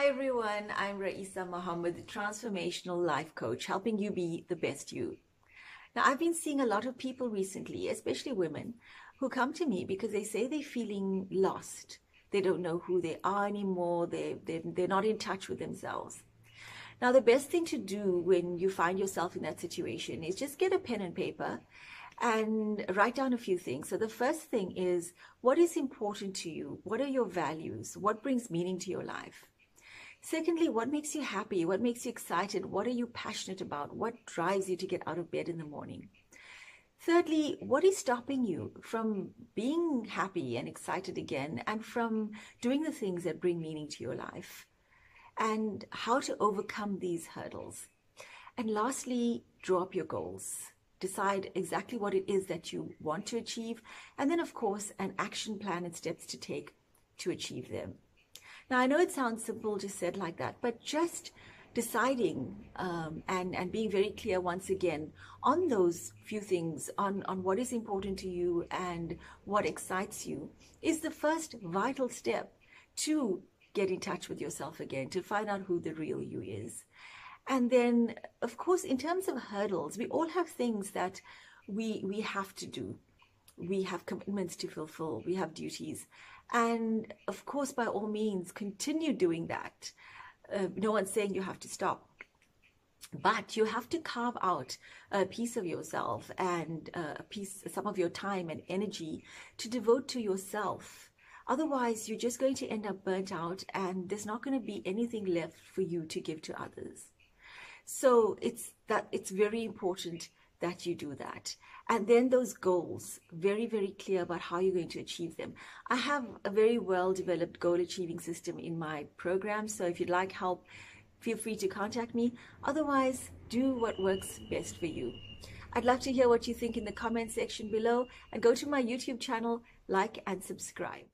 Hi everyone, I'm Raisa Muhammad, the Transformational Life Coach, helping you be the best you. Now, I've been seeing a lot of people recently, especially women, who come to me because they say they're feeling lost. They don't know who they are anymore. They, they, they're not in touch with themselves. Now, the best thing to do when you find yourself in that situation is just get a pen and paper and write down a few things. So, the first thing is what is important to you? What are your values? What brings meaning to your life? Secondly, what makes you happy? What makes you excited? What are you passionate about? What drives you to get out of bed in the morning? Thirdly, what is stopping you from being happy and excited again and from doing the things that bring meaning to your life? And how to overcome these hurdles. And lastly, draw up your goals. Decide exactly what it is that you want to achieve. And then, of course, an action plan and steps to take to achieve them. Now, I know it sounds simple just said like that, but just deciding um, and and being very clear once again on those few things on on what is important to you and what excites you is the first vital step to get in touch with yourself again to find out who the real you is. And then of course in terms of hurdles we all have things that we we have to do we have commitments to fulfill we have duties and of course, by all means, continue doing that. Uh, no one's saying you have to stop. But you have to carve out a piece of yourself and uh, a piece, some of your time and energy to devote to yourself. Otherwise, you're just going to end up burnt out and there's not going to be anything left for you to give to others. So it's that it's very important that you do that. And then those goals, very, very clear about how you're going to achieve them. I have a very well developed goal achieving system in my program. So if you'd like help, feel free to contact me. Otherwise, do what works best for you. I'd love to hear what you think in the comment section below and go to my YouTube channel, like and subscribe.